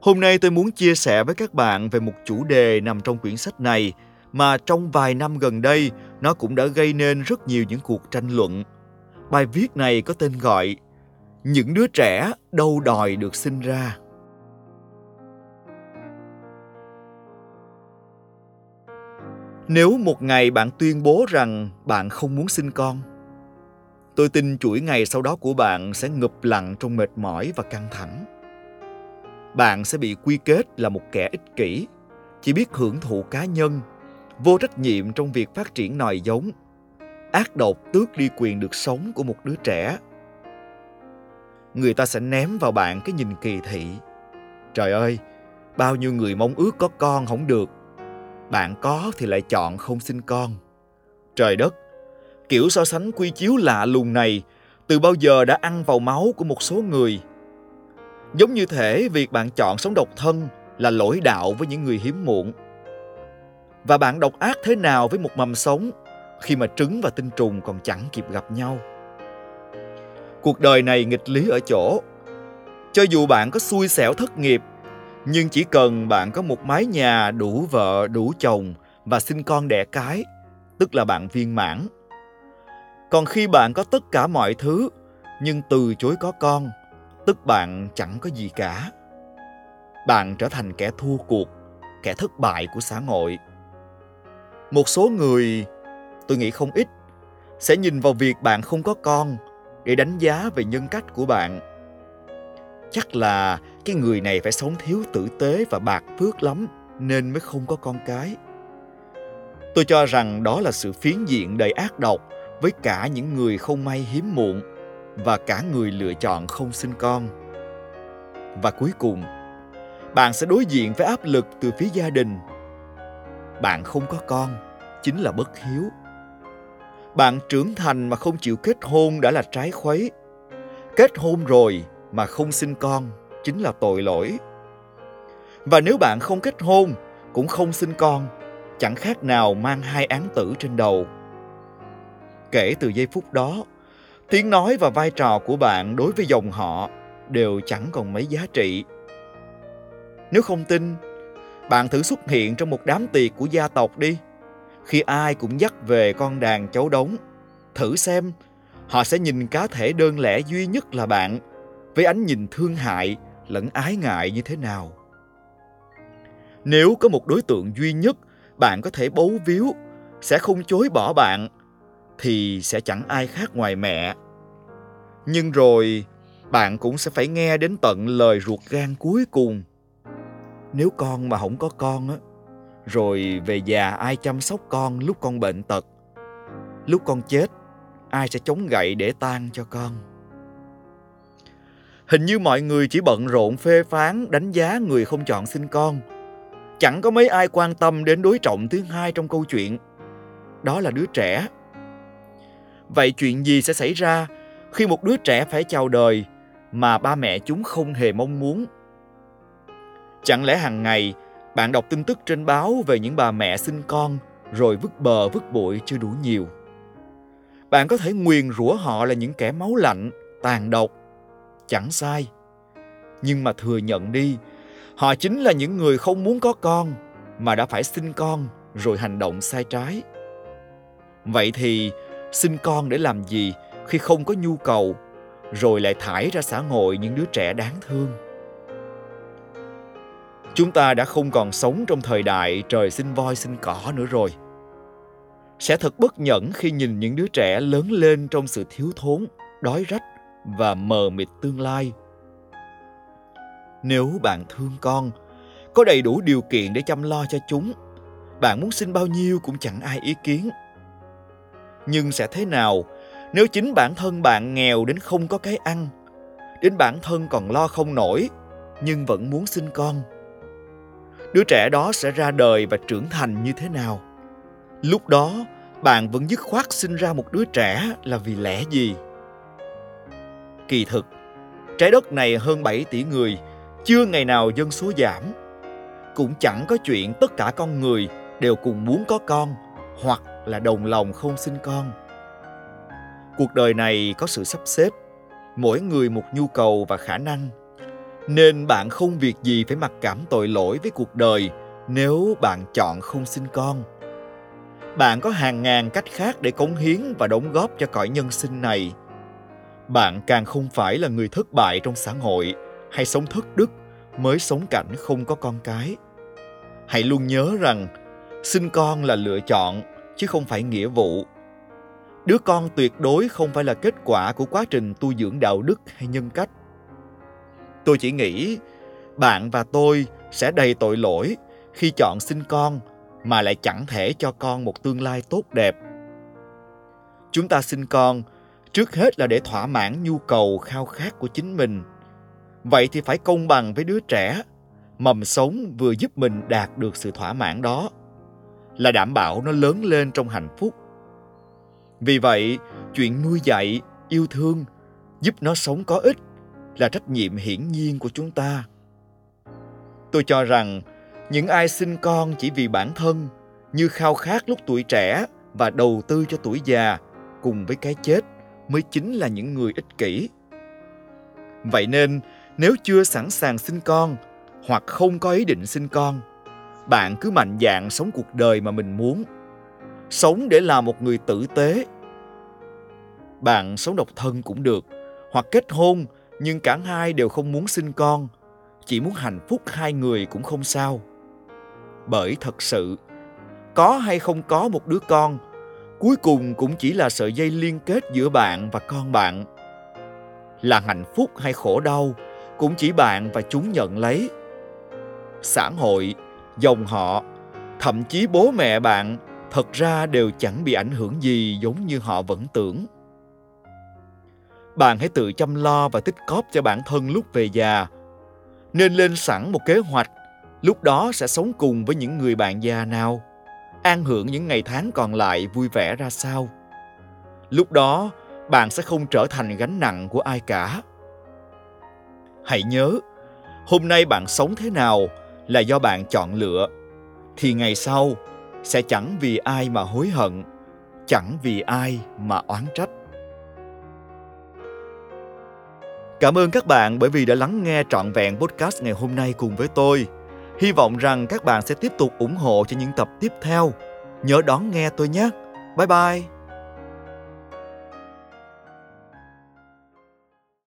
Hôm nay tôi muốn chia sẻ với các bạn về một chủ đề nằm trong quyển sách này mà trong vài năm gần đây nó cũng đã gây nên rất nhiều những cuộc tranh luận. Bài viết này có tên gọi Những đứa trẻ đâu đòi được sinh ra. Nếu một ngày bạn tuyên bố rằng bạn không muốn sinh con, tôi tin chuỗi ngày sau đó của bạn sẽ ngập lặng trong mệt mỏi và căng thẳng. Bạn sẽ bị quy kết là một kẻ ích kỷ, chỉ biết hưởng thụ cá nhân, vô trách nhiệm trong việc phát triển nòi giống, ác độc tước đi quyền được sống của một đứa trẻ. Người ta sẽ ném vào bạn cái nhìn kỳ thị. Trời ơi, bao nhiêu người mong ước có con không được, bạn có thì lại chọn không sinh con. Trời đất, kiểu so sánh quy chiếu lạ lùng này từ bao giờ đã ăn vào máu của một số người. Giống như thể việc bạn chọn sống độc thân là lỗi đạo với những người hiếm muộn. Và bạn độc ác thế nào với một mầm sống khi mà trứng và tinh trùng còn chẳng kịp gặp nhau? Cuộc đời này nghịch lý ở chỗ, cho dù bạn có xui xẻo thất nghiệp nhưng chỉ cần bạn có một mái nhà đủ vợ đủ chồng và sinh con đẻ cái tức là bạn viên mãn còn khi bạn có tất cả mọi thứ nhưng từ chối có con tức bạn chẳng có gì cả. Bạn trở thành kẻ thua cuộc, kẻ thất bại của xã hội. Một số người, tôi nghĩ không ít, sẽ nhìn vào việc bạn không có con để đánh giá về nhân cách của bạn. Chắc là cái người này phải sống thiếu tử tế và bạc phước lắm nên mới không có con cái. Tôi cho rằng đó là sự phiến diện đầy ác độc với cả những người không may hiếm muộn và cả người lựa chọn không sinh con. Và cuối cùng, bạn sẽ đối diện với áp lực từ phía gia đình. Bạn không có con, chính là bất hiếu. Bạn trưởng thành mà không chịu kết hôn đã là trái khuấy. Kết hôn rồi mà không sinh con, chính là tội lỗi. Và nếu bạn không kết hôn, cũng không sinh con, chẳng khác nào mang hai án tử trên đầu. Kể từ giây phút đó tiếng nói và vai trò của bạn đối với dòng họ đều chẳng còn mấy giá trị. Nếu không tin, bạn thử xuất hiện trong một đám tiệc của gia tộc đi. Khi ai cũng dắt về con đàn cháu đống, thử xem họ sẽ nhìn cá thể đơn lẻ duy nhất là bạn, với ánh nhìn thương hại lẫn ái ngại như thế nào. Nếu có một đối tượng duy nhất bạn có thể bấu víu, sẽ không chối bỏ bạn thì sẽ chẳng ai khác ngoài mẹ. Nhưng rồi, bạn cũng sẽ phải nghe đến tận lời ruột gan cuối cùng. Nếu con mà không có con á, rồi về già ai chăm sóc con lúc con bệnh tật, lúc con chết, ai sẽ chống gậy để tan cho con? Hình như mọi người chỉ bận rộn phê phán, đánh giá người không chọn sinh con. Chẳng có mấy ai quan tâm đến đối trọng thứ hai trong câu chuyện. Đó là đứa trẻ vậy chuyện gì sẽ xảy ra khi một đứa trẻ phải chào đời mà ba mẹ chúng không hề mong muốn? Chẳng lẽ hàng ngày bạn đọc tin tức trên báo về những bà mẹ sinh con rồi vứt bờ vứt bụi chưa đủ nhiều? Bạn có thể nguyền rủa họ là những kẻ máu lạnh, tàn độc. Chẳng sai. Nhưng mà thừa nhận đi, họ chính là những người không muốn có con mà đã phải sinh con rồi hành động sai trái. Vậy thì sinh con để làm gì khi không có nhu cầu, rồi lại thải ra xã hội những đứa trẻ đáng thương. Chúng ta đã không còn sống trong thời đại trời sinh voi sinh cỏ nữa rồi. Sẽ thật bất nhẫn khi nhìn những đứa trẻ lớn lên trong sự thiếu thốn, đói rách và mờ mịt tương lai. Nếu bạn thương con, có đầy đủ điều kiện để chăm lo cho chúng, bạn muốn sinh bao nhiêu cũng chẳng ai ý kiến nhưng sẽ thế nào? Nếu chính bản thân bạn nghèo đến không có cái ăn đến bản thân còn lo không nổi nhưng vẫn muốn sinh con đứa trẻ đó sẽ ra đời và trưởng thành như thế nào? Lúc đó bạn vẫn dứt khoát sinh ra một đứa trẻ là vì lẽ gì? Kỳ thực, trái đất này hơn 7 tỷ người, chưa ngày nào dân số giảm. Cũng chẳng có chuyện tất cả con người đều cùng muốn có con hoặc là đồng lòng không sinh con. Cuộc đời này có sự sắp xếp, mỗi người một nhu cầu và khả năng. nên bạn không việc gì phải mặc cảm tội lỗi với cuộc đời nếu bạn chọn không sinh con bạn có hàng ngàn cách khác để cống hiến và đóng góp cho cõi nhân sinh này bạn càng không phải là người thất bại trong xã hội hay sống thất đức mới sống cảnh không có con cái hãy luôn nhớ rằng sinh con là lựa chọn chứ không phải nghĩa vụ. Đứa con tuyệt đối không phải là kết quả của quá trình tu dưỡng đạo đức hay nhân cách. Tôi chỉ nghĩ, bạn và tôi sẽ đầy tội lỗi khi chọn sinh con mà lại chẳng thể cho con một tương lai tốt đẹp. Chúng ta sinh con trước hết là để thỏa mãn nhu cầu khao khát của chính mình. Vậy thì phải công bằng với đứa trẻ, mầm sống vừa giúp mình đạt được sự thỏa mãn đó là đảm bảo nó lớn lên trong hạnh phúc. Vì vậy, chuyện nuôi dạy, yêu thương, giúp nó sống có ích là trách nhiệm hiển nhiên của chúng ta. Tôi cho rằng, những ai sinh con chỉ vì bản thân, như khao khát lúc tuổi trẻ và đầu tư cho tuổi già cùng với cái chết mới chính là những người ích kỷ. Vậy nên, nếu chưa sẵn sàng sinh con hoặc không có ý định sinh con bạn cứ mạnh dạn sống cuộc đời mà mình muốn. Sống để là một người tử tế. Bạn sống độc thân cũng được, hoặc kết hôn, nhưng cả hai đều không muốn sinh con. Chỉ muốn hạnh phúc hai người cũng không sao. Bởi thật sự, có hay không có một đứa con, cuối cùng cũng chỉ là sợi dây liên kết giữa bạn và con bạn. Là hạnh phúc hay khổ đau cũng chỉ bạn và chúng nhận lấy. Xã hội dòng họ, thậm chí bố mẹ bạn thật ra đều chẳng bị ảnh hưởng gì giống như họ vẫn tưởng. Bạn hãy tự chăm lo và tích cóp cho bản thân lúc về già. Nên lên sẵn một kế hoạch, lúc đó sẽ sống cùng với những người bạn già nào, an hưởng những ngày tháng còn lại vui vẻ ra sao. Lúc đó, bạn sẽ không trở thành gánh nặng của ai cả. Hãy nhớ, hôm nay bạn sống thế nào là do bạn chọn lựa, thì ngày sau sẽ chẳng vì ai mà hối hận, chẳng vì ai mà oán trách Cảm ơn các bạn bởi vì đã lắng nghe trọn vẹn podcast ngày hôm nay cùng với tôi. Hy vọng rằng các bạn sẽ tiếp tục ủng hộ cho những tập tiếp theo. Nhớ đón nghe tôi nhé. Bye bye.